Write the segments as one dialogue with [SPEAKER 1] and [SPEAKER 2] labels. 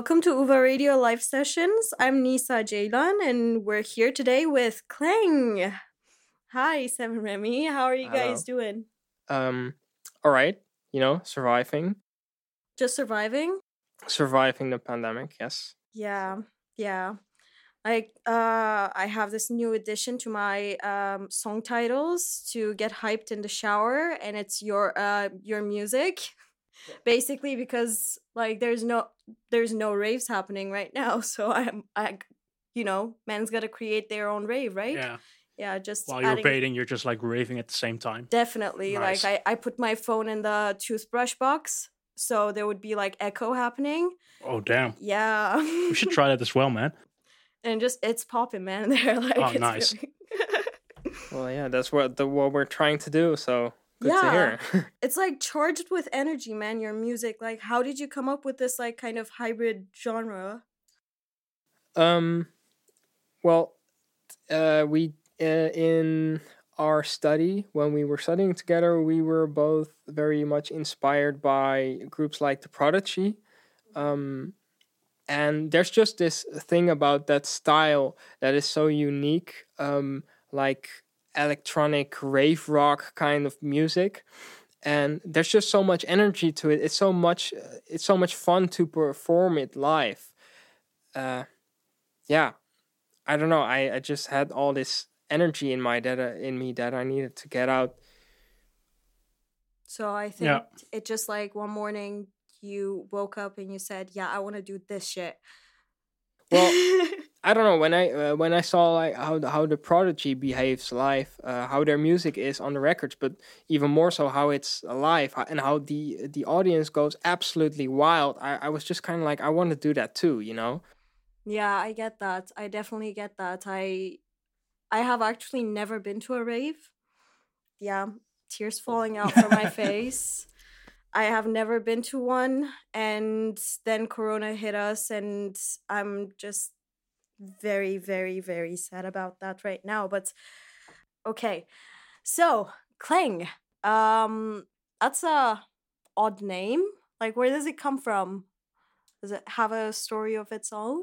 [SPEAKER 1] Welcome to Uva Radio Live Sessions. I'm Nisa Jaylan, and we're here today with Klang. Hi, Seven Remy. How are you guys doing?
[SPEAKER 2] Um, all right, you know, surviving,
[SPEAKER 1] Just surviving?
[SPEAKER 2] surviving the pandemic. Yes.
[SPEAKER 1] Yeah, yeah. Like, uh, I have this new addition to my um song titles to get hyped in the shower, and it's your uh your music. Basically, because like there's no there's no raves happening right now, so I'm I, you know, man's got to create their own rave, right?
[SPEAKER 3] Yeah.
[SPEAKER 1] Yeah, just
[SPEAKER 3] While you're
[SPEAKER 1] adding-
[SPEAKER 3] bathing, you're just like raving at the same time.
[SPEAKER 1] Definitely.
[SPEAKER 3] Nice.
[SPEAKER 1] Like I, I put my phone in the toothbrush box, so there would be like echo happening.
[SPEAKER 3] Oh damn.
[SPEAKER 1] Yeah.
[SPEAKER 3] We should try that as well, man.
[SPEAKER 1] and just it's popping, man. There, like
[SPEAKER 3] Oh, nice.
[SPEAKER 1] really-
[SPEAKER 2] Well, yeah, that's what the what we're trying to do. So good
[SPEAKER 1] Yeah. it's like charged with energy, man. Your music. Like, how did you come up with this like kind of hybrid genre?
[SPEAKER 2] um, well, uh, we uh, in our study when we were studying together, we were both very much inspired by groups like the Prodigy. Um, and there's just this thing about that style that is so unique, um, like electronic rave rock kind of music. And there's just so much energy to it. It's so much. uh, It's so much fun to perform it live. Uh, yeah, I don't know. I, I just had all this energy in my that uh, in me that I needed to get out.
[SPEAKER 1] So I think
[SPEAKER 3] Yeah.
[SPEAKER 1] it just like one morning you woke up and you said, "Yeah, I want to do this shit."
[SPEAKER 2] Well, I don't know when I uh, when I saw like how the, how the Prodigy behaves live, uh, how their music is on the records, but even more so how it's live and how the the audience goes absolutely wild. I, I was just kind of like I want to do that too, you know.
[SPEAKER 1] Yeah, I get that. I definitely get that. I I have actually never been to a rave. Yeah, tears falling out from my face. I have never been to one and then corona hit us and I'm just very very very sad about that right now, but okay. So, Clang. Um that's a odd name. Like where does it come from? Does it have a story of its own?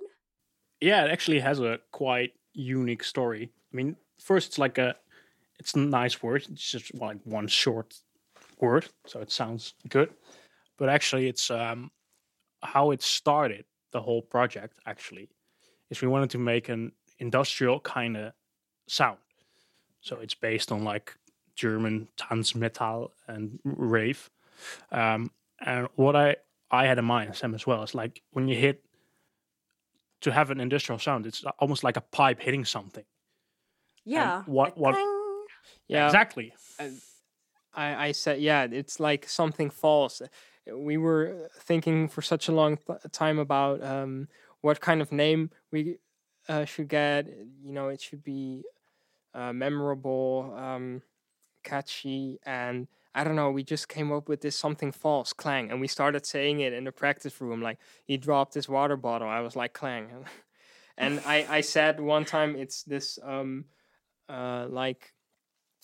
[SPEAKER 3] Yeah, it actually has a quite unique story. I mean, first it's like a, it's a nice word. It's just like one short word, so it sounds good. But actually, it's um, how it started. The whole project actually is we wanted to make an industrial kind of sound. So it's based on like German Tanzmetal and rave. Um, and what I I had in mind, Sam as well, is like when you hit to have an industrial sound, it's almost like a pipe hitting something.
[SPEAKER 1] Yeah.
[SPEAKER 3] what- what-
[SPEAKER 2] Yeah,
[SPEAKER 3] Exactly.
[SPEAKER 2] I, I said, yeah, it's like something false. We were thinking for such a long th- time about um, what kind of name we uh, should get. You know, it should be uh, memorable, um, catchy, and I don't know. We just came up with this something false, clang, and we started saying it in the practice room. Like he dropped his water bottle, I was like clang, and I I said one time it's this um uh like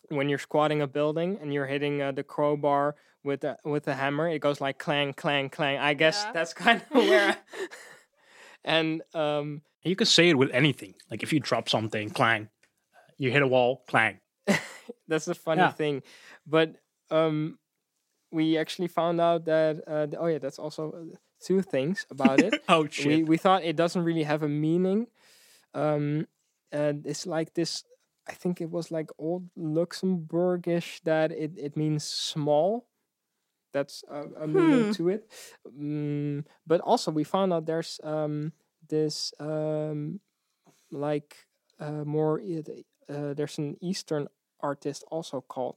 [SPEAKER 2] when you're squatting a building and you're hitting uh, the crowbar with a with a hammer, it goes like clang, clang, clang. I guess
[SPEAKER 1] Yeah.
[SPEAKER 2] that's kind of where. I, and um,
[SPEAKER 3] You can say it with anything. Like if you drop something, clang. You hit a wall, clang.
[SPEAKER 2] that's the funny
[SPEAKER 3] Yeah.
[SPEAKER 2] thing, but um, we actually found out that uh, th- oh yeah, that's also uh, two things about it.
[SPEAKER 3] oh shit.
[SPEAKER 2] we we thought it doesn't really have a meaning. Um, and it's like this. I think it was like old Luxembourgish that it, it means small. That's a, a meaning
[SPEAKER 1] Hmm.
[SPEAKER 2] to it. Mm, but also we found out there's um this um like uh more uh, there's an Eastern artist also called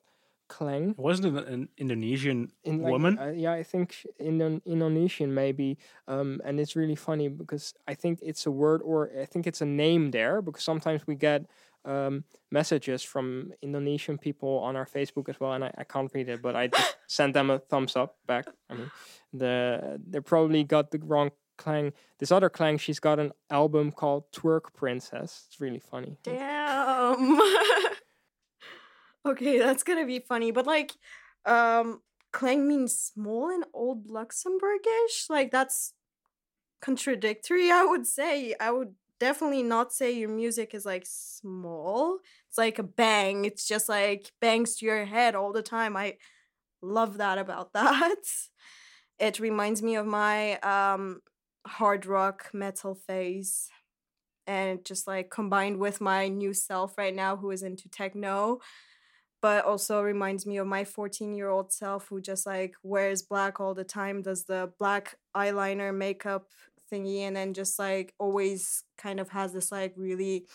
[SPEAKER 2] Klang
[SPEAKER 3] Wasn't it an Indonesian
[SPEAKER 2] in like,
[SPEAKER 3] woman?
[SPEAKER 2] Uh, yeah, I think Indon- Indonesian maybe, um, and it's really funny because I think it's a word or I think it's a name there because sometimes we get um, messages from Indonesian people on our Facebook as well, and I, I can't read it, but I just sent them a thumbs up back. I mean, the they probably got the wrong clang. This other clang, she's got an album called Twerk Princess. It's really funny.
[SPEAKER 1] Damn. okay, that's gonna be funny. But like, um, clang means small in old Luxembourgish. Like that's contradictory, I would say. I would definitely not say your music is like small. It's like a bang. It's just like bangs to your head all the time. I love that about that. It reminds me of my um hard rock metal phase and just like combined with my new self right now who is into techno but also reminds me of my 14 year old self who just like wears black all the time does the black eyeliner makeup thingy and then just like always kind of has this like really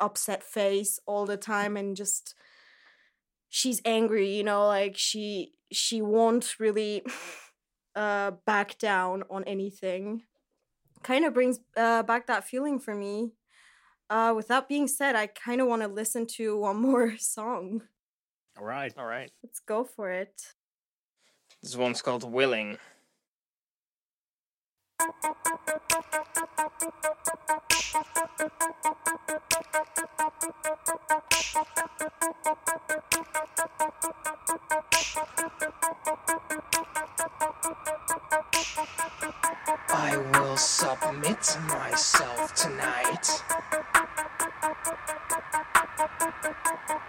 [SPEAKER 1] upset face all the time and just she's angry you know like she she won't really uh back down on anything kind of brings uh back that feeling for me uh with that being said i kind of want to listen to one more song
[SPEAKER 3] All right.
[SPEAKER 4] All right.
[SPEAKER 1] let's go for it
[SPEAKER 4] This one's called Willing. Will submit myself tonight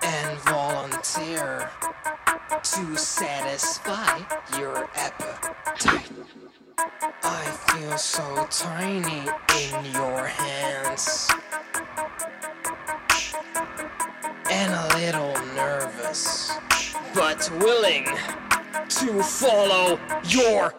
[SPEAKER 4] and volunteer to satisfy your appetite. I feel so tiny in your hands and a little nervous, but willing to follow your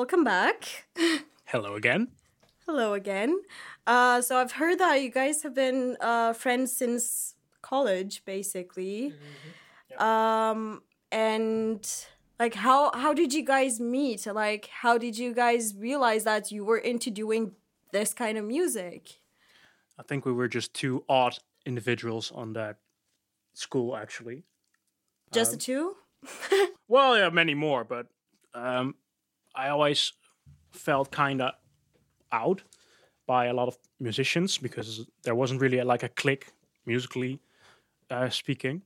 [SPEAKER 1] welcome back.
[SPEAKER 3] Hello again.
[SPEAKER 1] hello again. Uh so i've heard that you guys have been uh friends since college basically. Um and like how how did you guys meet? Like how did you guys realize that you were into doing this kind of music?
[SPEAKER 3] I think we were just two odd individuals on that school, actually.
[SPEAKER 1] just the two?
[SPEAKER 3] Well, yeah, many more, but um, I always felt kind of out by a lot of musicians because there wasn't really like a click musically uh, speaking.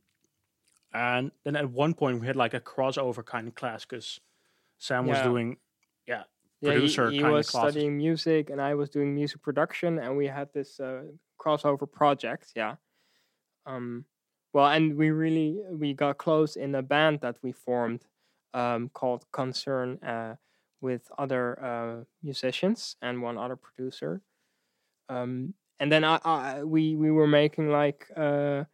[SPEAKER 3] And then at one point we had like a crossover kind of class because Sam was doing, yeah,
[SPEAKER 2] Yeah, he-
[SPEAKER 3] producer
[SPEAKER 2] he,
[SPEAKER 3] kind
[SPEAKER 2] was studying music, and I was doing music production, and we had this uh, crossover project. Yeah. Um, well, and we really we got close in a band that we formed um, called Concern uh, with other uh, musicians and one other producer. Um, and then I, I we we were making like uh,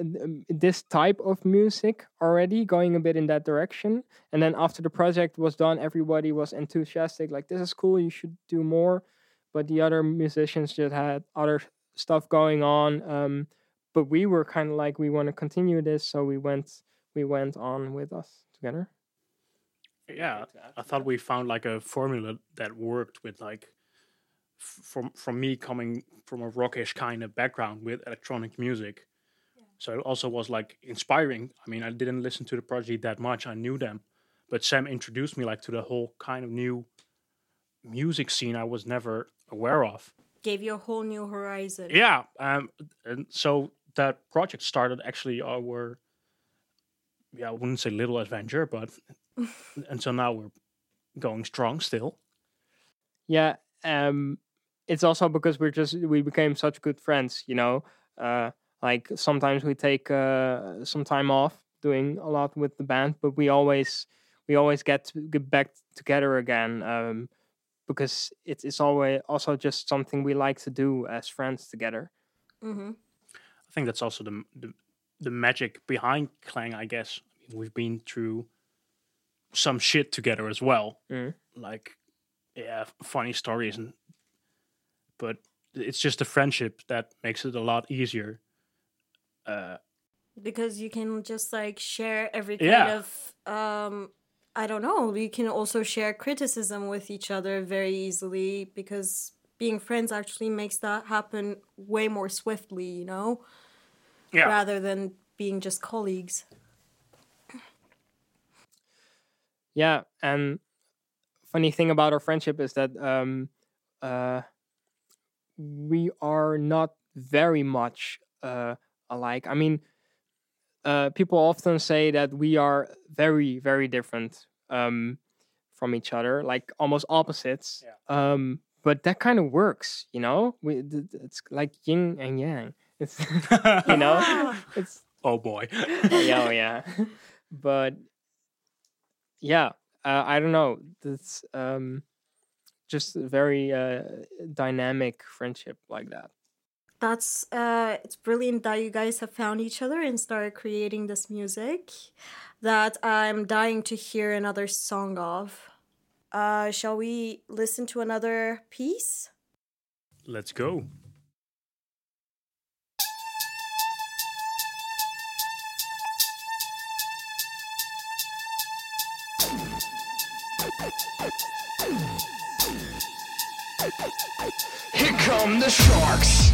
[SPEAKER 2] um, this type of music already, going a bit in that direction. And then after the project was done, everybody was enthusiastic, like this is cool, you should do more. But the other musicians just had other stuff going on. Um, but we were kind of like we want to continue this, so we went we went on with us together.
[SPEAKER 3] Yeah, I thought we found like a formula that worked with like from from me coming from a rockish kind of background with electronic music. So it also was like inspiring. I mean, I didn't listen to the project that much. I knew them, but Sam introduced me like to the whole kind of new music scene I was never aware of.
[SPEAKER 1] Gave you a whole new horizon.
[SPEAKER 3] Yeah, um, and so that project started actually our, yeah, I wouldn't say little adventure, but until now we're going strong still.
[SPEAKER 2] Yeah, um, it's also because we're just we became such good friends. You know, uh, like sometimes we take uh, some time off doing a lot with the band, but we always we always get to get back together again um, because it's it's always also just something we like to do as friends together.
[SPEAKER 1] Mm-hmm.
[SPEAKER 3] I think that's also the the, the magic behind Clang. I guess we've been through some shit together as well.
[SPEAKER 2] Mhm.
[SPEAKER 3] Like, yeah, funny stories, and but it's just the friendship that makes it a lot easier. Uh,
[SPEAKER 1] because you can just like share every kind
[SPEAKER 3] Yeah.
[SPEAKER 1] of um i don't know you can also share criticism with each other very easily because being friends actually makes that happen way more swiftly you know
[SPEAKER 3] yeah,
[SPEAKER 1] rather than being just colleagues
[SPEAKER 2] Yeah, and funny thing about our friendship is that um, uh, we are not very much uh, alike. I mean, uh, people often say that we are very, very different um, from each other, like almost opposites. Um, but that kind of works, you know. We, it's like yin and yang. It's you know, it's
[SPEAKER 3] oh boy.
[SPEAKER 2] yeah, oh, yeah. but yeah, uh, I don't know. It's um, just a very uh, dynamic friendship like that.
[SPEAKER 1] that's uh it's brilliant that you guys have found each other and started creating this music that i'm dying to hear another song of uh shall we listen to another piece
[SPEAKER 3] Let's go.
[SPEAKER 2] Come the
[SPEAKER 4] sharks.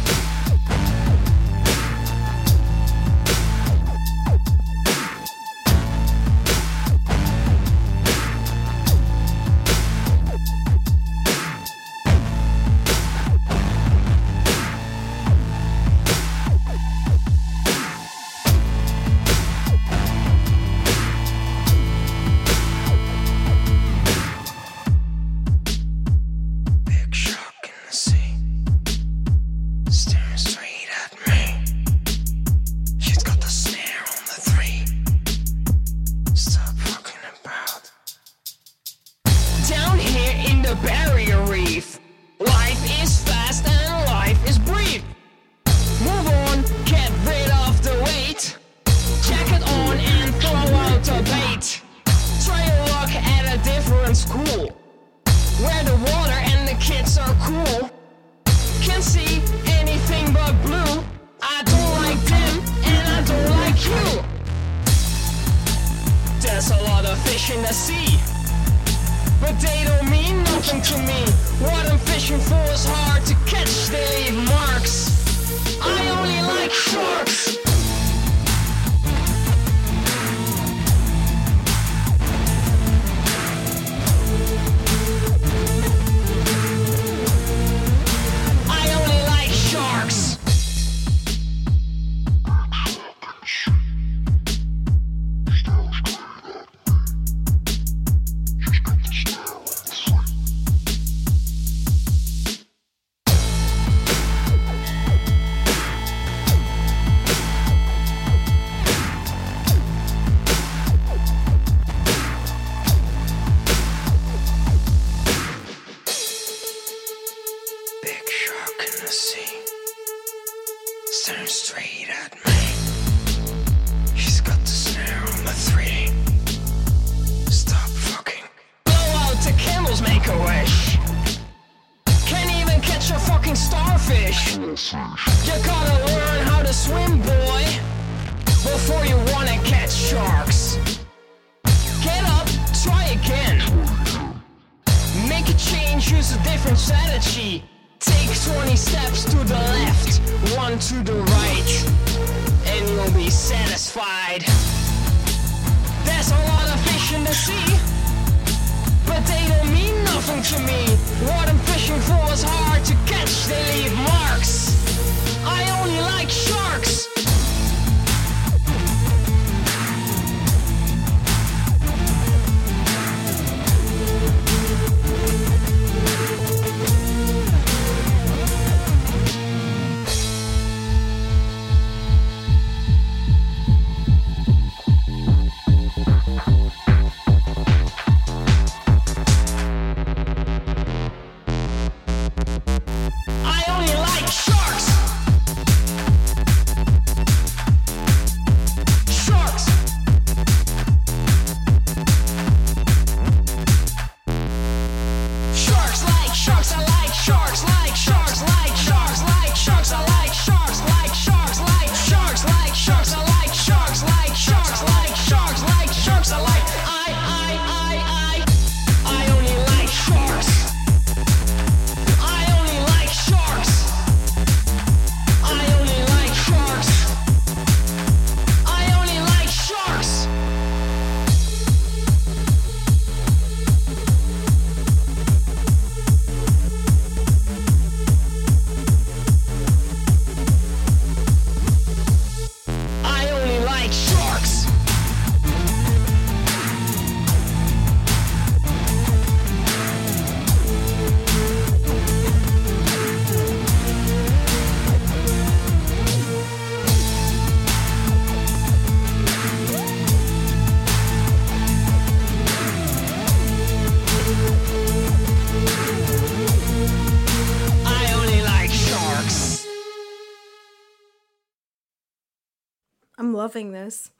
[SPEAKER 1] Loving this.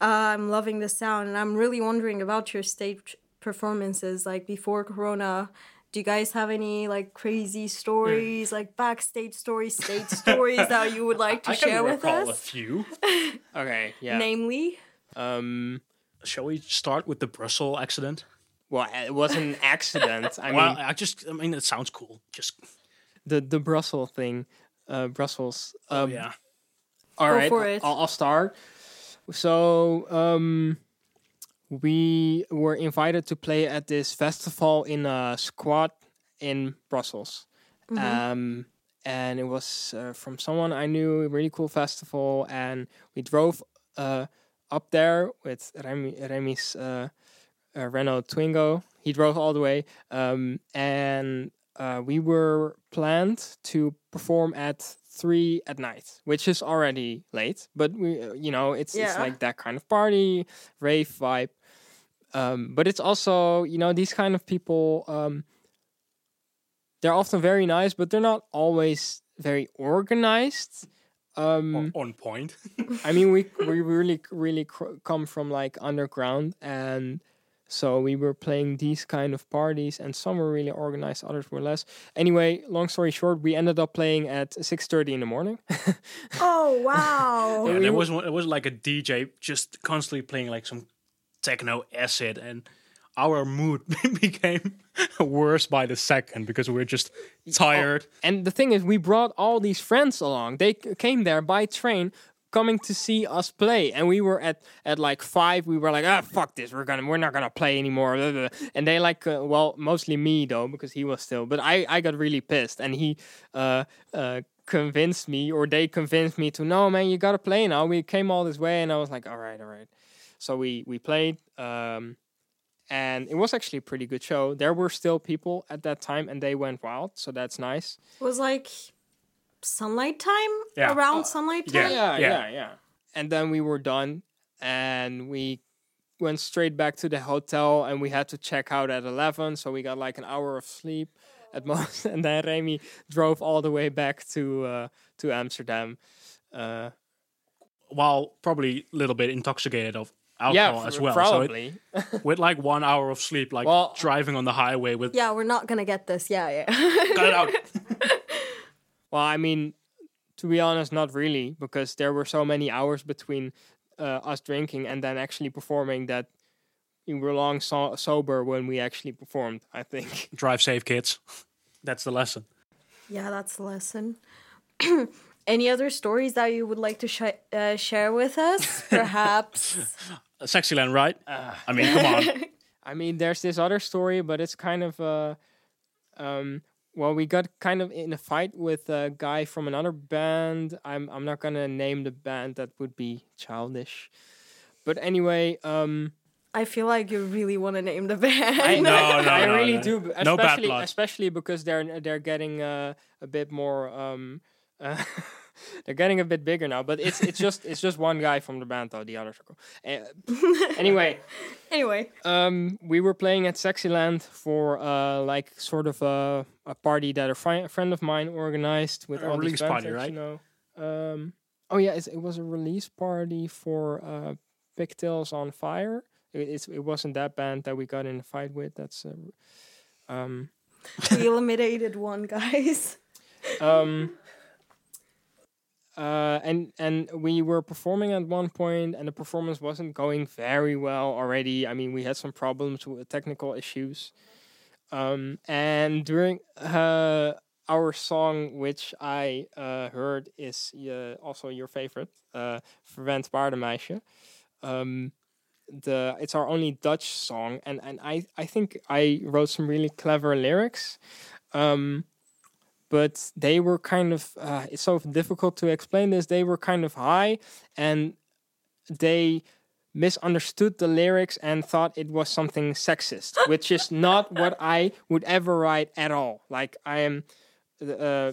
[SPEAKER 1] Uh, I'm loving the sound, and I'm really wondering about your stage performances. Like before Corona, do you guys have any like crazy stories, like backstage stories, stage stories that you would like to
[SPEAKER 3] I
[SPEAKER 1] share
[SPEAKER 3] can
[SPEAKER 1] with
[SPEAKER 3] recall a few.
[SPEAKER 2] Okay, yeah.
[SPEAKER 1] Namely,
[SPEAKER 2] Um,
[SPEAKER 3] Shall we start with the Brussels accident?
[SPEAKER 2] well, it was an accident. I
[SPEAKER 3] well,
[SPEAKER 2] mean,
[SPEAKER 3] I just, I mean, it sounds cool. Just,
[SPEAKER 2] the the Brussels thing, uh, Brussels.
[SPEAKER 3] oh
[SPEAKER 2] Um,
[SPEAKER 3] yeah.
[SPEAKER 2] All right,
[SPEAKER 1] for
[SPEAKER 2] I'll-
[SPEAKER 1] it.
[SPEAKER 2] I'll, I'll start. So, um, we were invited to play at this festival in a squad in Brussels.
[SPEAKER 1] Mm-hmm.
[SPEAKER 2] Um, and it was uh, from someone I knew, a really cool festival. And we drove uh, up there with Remy, Remy's uh, uh, Renault Twingo. He drove all the way. Um, and uh, we were planned to perform at three at night, which is already late. But we, uh, you know, it's it's like that kind of party rave vibe. Um, but it's also, you know, these kind of people. Um, they're often very nice, but they're not always very organized. Um,
[SPEAKER 3] On, on point.
[SPEAKER 2] I mean, we we really really cr- come from like underground, and so we were playing these kind of parties, and some were really organized, others were less. Anyway, long story short, we ended up playing at six thirty in the morning.
[SPEAKER 1] oh wow!
[SPEAKER 3] Yeah, there was one- it was like a DJ just constantly playing like some techno acid, and our mood became worse by the second because we were just oh, tired.
[SPEAKER 2] and the thing is, we brought all these friends along. They came there by train, coming to see us play, and we were at at like five. We were like, ah, fuck this. We're gonna, we're not gonna play anymore. And they like, uh, well, mostly me though, because he was still. But I, I got really pissed, and he, uh, uh. Convinced me, or they convinced me to no, man. You gotta play now. We came all this way, and I was like, all right, all right. So we we played, um, and it was actually a pretty good show. There were still people at that time, and they went wild, so that's nice.
[SPEAKER 1] It was like sunlight time
[SPEAKER 3] Yeah.
[SPEAKER 1] around sunlight time.
[SPEAKER 2] yeah,
[SPEAKER 3] Yeah.
[SPEAKER 2] yeah, yeah. And then we were done, and we went straight back to the hotel, and we had to check out at eleven, so we got like an hour of sleep at most. And then Remy drove all the way back to uh, to Amsterdam. Uh,
[SPEAKER 3] While probably a little bit intoxicated of alcohol
[SPEAKER 2] f-
[SPEAKER 3] as well. So it,
[SPEAKER 2] probably.
[SPEAKER 3] with like one hour of sleep, like
[SPEAKER 2] Well-
[SPEAKER 3] driving on the highway with
[SPEAKER 1] Yeah, we're not gonna get this. Yeah, yeah.
[SPEAKER 3] cut it out.
[SPEAKER 2] well, I mean, to be honest, not really, because there were so many hours between uh, us drinking and then actually performing that we were long so- sober when we actually performed. I think.
[SPEAKER 3] Drive safe, kids. That's the lesson.
[SPEAKER 1] Yeah, that's the lesson. Any other stories that you would like to sh- uh, share with us? Perhaps.
[SPEAKER 3] Sexyland, right? I mean, come on.
[SPEAKER 2] I mean, there's this other story, but it's kind of uh, um, well, we got kind of in a fight with a guy from another band. I'm I'm not gonna name the band; that would be childish. But anyway, um,
[SPEAKER 1] I feel like you really want to name the band.
[SPEAKER 2] I
[SPEAKER 3] No, no,
[SPEAKER 2] I
[SPEAKER 3] no,
[SPEAKER 2] really
[SPEAKER 3] no.
[SPEAKER 2] do, b-
[SPEAKER 3] No bad
[SPEAKER 2] especially
[SPEAKER 3] blood.
[SPEAKER 2] especially because they're they're getting uh, a bit more. Um, uh, they're getting a bit bigger now, but it's it's just it's just one guy from the band though. The others are cool. Uh, anyway,
[SPEAKER 1] Anyway,
[SPEAKER 2] um, we were playing at Sexyland for uh, like sort of a, a party that a, fri- a friend of mine organized with
[SPEAKER 3] A
[SPEAKER 2] all these
[SPEAKER 3] release
[SPEAKER 2] bands
[SPEAKER 3] party, right?
[SPEAKER 2] You know. Um, oh yeah, it's, it was a release party for uh, Pigtails on Fire. It, it's, it wasn't that band that we got in a fight with. That's uh, um,
[SPEAKER 1] we eliminated one, guys.
[SPEAKER 2] um, uh, and and we were performing at one point, and the performance wasn't going very well already. I mean, we had some problems with technical issues. Um, and during uh, our song, which I uh, heard is uh, also your favorite, uh, Verwend. Um, the it's our only Dutch song, and and I I think I wrote some really clever lyrics. Um, but they were kind of uh, it's so difficult to explain this they were kind of high and they misunderstood the lyrics and thought it was something sexist which is not what i would ever write at all like i am uh,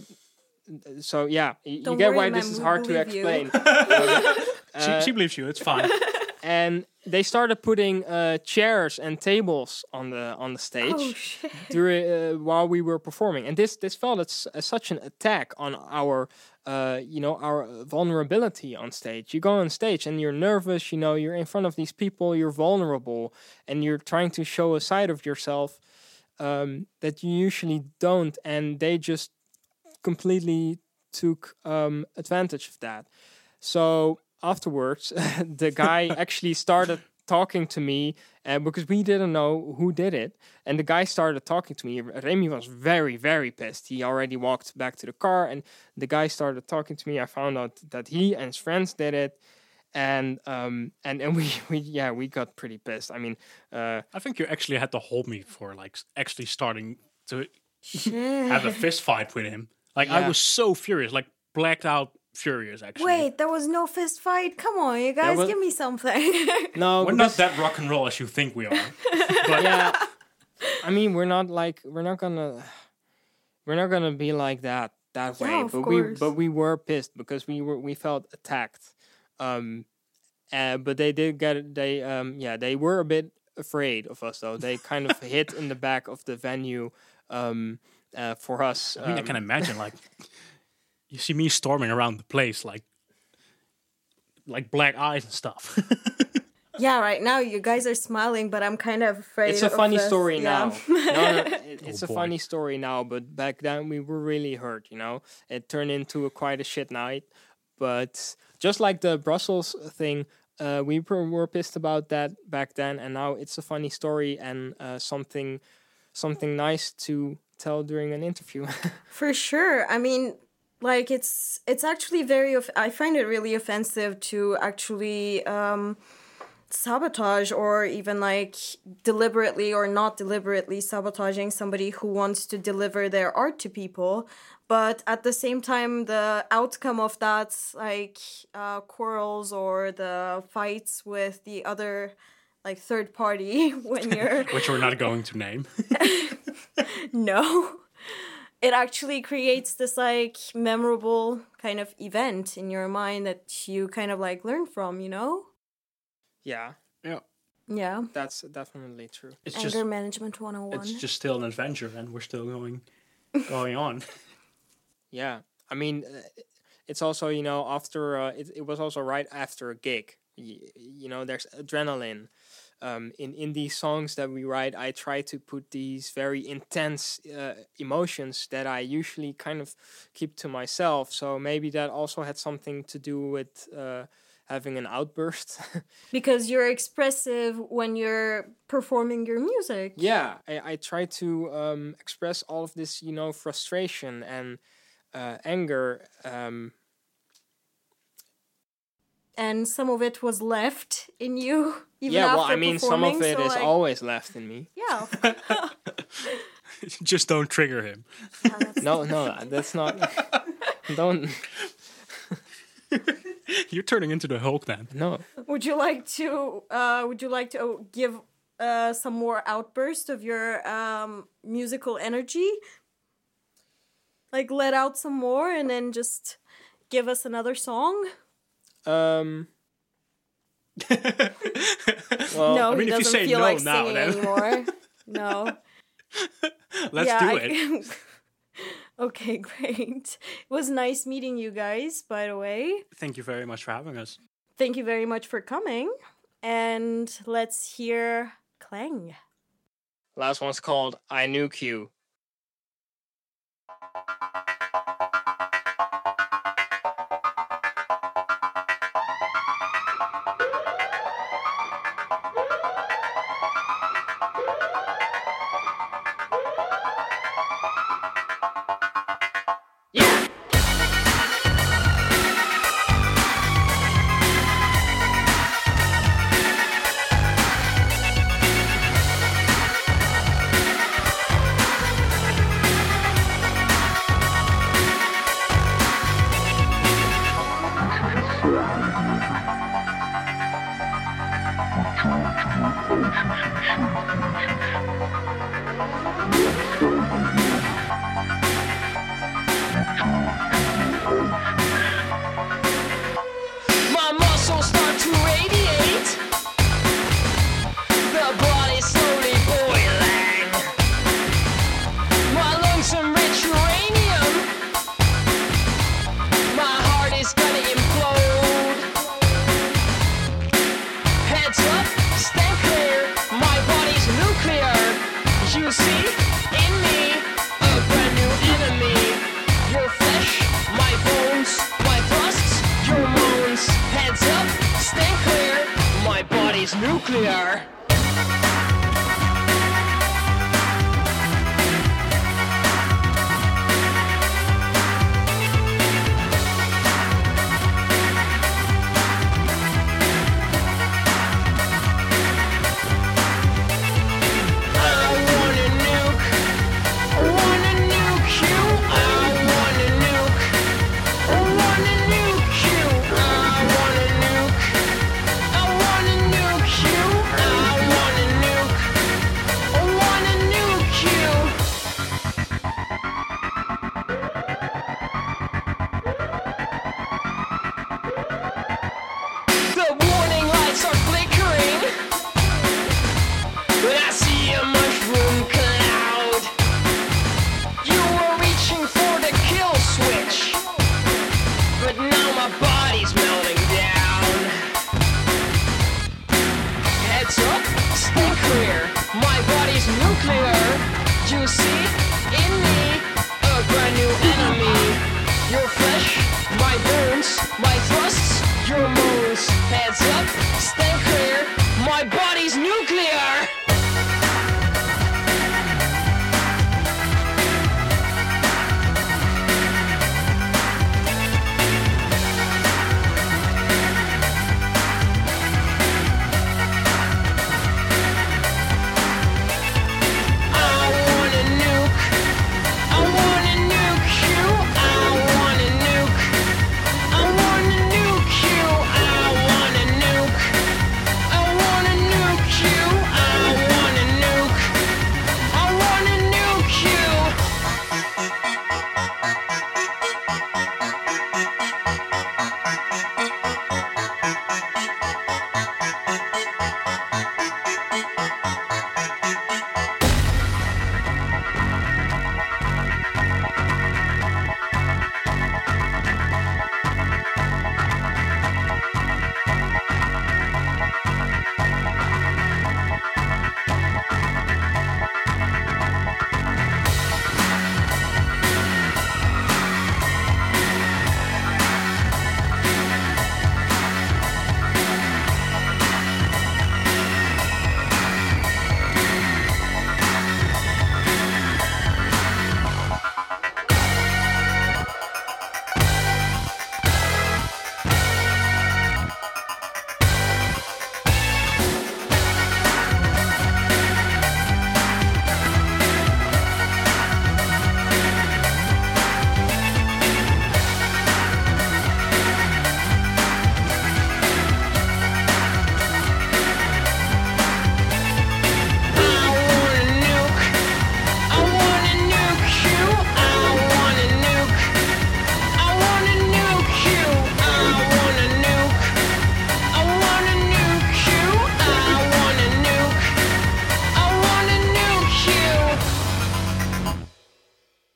[SPEAKER 2] so yeah you
[SPEAKER 1] Don't
[SPEAKER 2] get
[SPEAKER 1] worry,
[SPEAKER 2] why
[SPEAKER 1] ma'am,
[SPEAKER 2] this is
[SPEAKER 1] we
[SPEAKER 2] hard to
[SPEAKER 1] you.
[SPEAKER 2] explain
[SPEAKER 3] she, she believes you. It's fine.
[SPEAKER 2] and they started putting uh, chairs and tables on the on the stage
[SPEAKER 1] Oh
[SPEAKER 2] during uh, while we were performing, and this this felt as, as such an attack on our uh, you know our vulnerability on stage. You go on stage and you're nervous. You know you're in front of these people. You're vulnerable, and you're trying to show a side of yourself um, that you usually don't, and they just completely took um, advantage of that. So afterwards, the guy actually started talking to me uh, because we didn't know who did it. And the guy started talking to me. Remy was very, very pissed. He already walked back to the car, and the guy started talking to me. I found out that he and his friends did it. And um and, and we, we yeah we got pretty pissed. I mean uh
[SPEAKER 3] I think you actually had to hold me for like actually starting to have a fist fight with him. Like I was so furious, like blacked out furious. Actually,
[SPEAKER 1] Wait, there was no fist fight. Come on, you guys,
[SPEAKER 2] was-
[SPEAKER 1] give me something.
[SPEAKER 2] no
[SPEAKER 3] we're
[SPEAKER 2] because-
[SPEAKER 3] not that rock and roll as you think we are. but
[SPEAKER 2] yeah i mean we're not like we're not gonna we're not gonna be like that that
[SPEAKER 1] Yeah,
[SPEAKER 2] way
[SPEAKER 1] of
[SPEAKER 2] but we but we were pissed because we were we felt attacked um uh, but they did get they um yeah they were a bit afraid of us though they kind of hit in the back of the venue um uh, for us
[SPEAKER 3] I mean, I
[SPEAKER 2] um,
[SPEAKER 3] can imagine like you see me storming around the place, like like black eyes and stuff.
[SPEAKER 1] yeah, right now you guys are smiling, but I'm kind of afraid.
[SPEAKER 2] it's a
[SPEAKER 1] of
[SPEAKER 2] funny
[SPEAKER 1] this.
[SPEAKER 2] story
[SPEAKER 1] Yeah.
[SPEAKER 2] now. no, no, it- it's
[SPEAKER 3] Oh,
[SPEAKER 2] a funny story now, but back then we were really hurt. You know, it turned into a quite a shit night. But just like the Brussels thing, uh, we were, were pissed about that back then, and now it's a funny story and uh, something something nice to tell during an interview.
[SPEAKER 1] For sure. I mean, like it's it's actually very. I find it really offensive to actually um, sabotage or even like deliberately or not deliberately sabotaging somebody who wants to deliver their art to people. But at the same time, the outcome of that, like uh, quarrels or the fights with the other, like third party, when you're
[SPEAKER 3] which we're not going to name.
[SPEAKER 1] no. It actually creates this like memorable kind of event in your mind that you kind of like learn from, you know?
[SPEAKER 2] yeah,
[SPEAKER 3] yeah,
[SPEAKER 1] Yeah.
[SPEAKER 2] that's definitely true.
[SPEAKER 3] it's
[SPEAKER 1] Anger
[SPEAKER 3] just
[SPEAKER 1] management 101.
[SPEAKER 3] it's just still an adventure, and we're still going going on.
[SPEAKER 2] Yeah, I mean, uh, it's also you know after uh, it, it was also right after a gig. Y- you know, there's adrenaline. Um, in in these songs that we write, I try to put these very intense uh, emotions that I usually kind of keep to myself. So maybe that also had something to do with uh, having an outburst.
[SPEAKER 1] because you're expressive when you're performing your music.
[SPEAKER 2] yeah, I, I try to um, express all of this, you know, frustration and uh, anger um,
[SPEAKER 1] and some of it was left in you. Even
[SPEAKER 4] yeah, well, I mean, some of
[SPEAKER 1] performing,
[SPEAKER 4] it
[SPEAKER 1] so,
[SPEAKER 4] is
[SPEAKER 1] like,
[SPEAKER 4] always left in me.
[SPEAKER 1] Yeah,
[SPEAKER 3] Just don't trigger him.
[SPEAKER 1] yeah, that's-
[SPEAKER 4] No, no, that's not. Don't.
[SPEAKER 3] You're turning into the Hulk then.
[SPEAKER 4] No.
[SPEAKER 1] Would you like to? Uh, would you like to uh, give uh, some more outburst of your um, musical energy? Like let out some more, and then just give us another song.
[SPEAKER 4] Um. well,
[SPEAKER 1] no,
[SPEAKER 3] I mean, if you
[SPEAKER 1] doesn't
[SPEAKER 3] say
[SPEAKER 1] feel
[SPEAKER 3] no
[SPEAKER 1] like
[SPEAKER 3] now,
[SPEAKER 1] singing
[SPEAKER 3] then-
[SPEAKER 1] anymore. no.
[SPEAKER 3] Let's
[SPEAKER 1] Yeah,
[SPEAKER 3] do
[SPEAKER 1] I-
[SPEAKER 3] it.
[SPEAKER 1] okay, great. It was nice meeting you guys. By the way,
[SPEAKER 3] Thank you very much for having us.
[SPEAKER 1] thank you very much for coming, and let's hear Clang.
[SPEAKER 4] last one's called I Knew Q.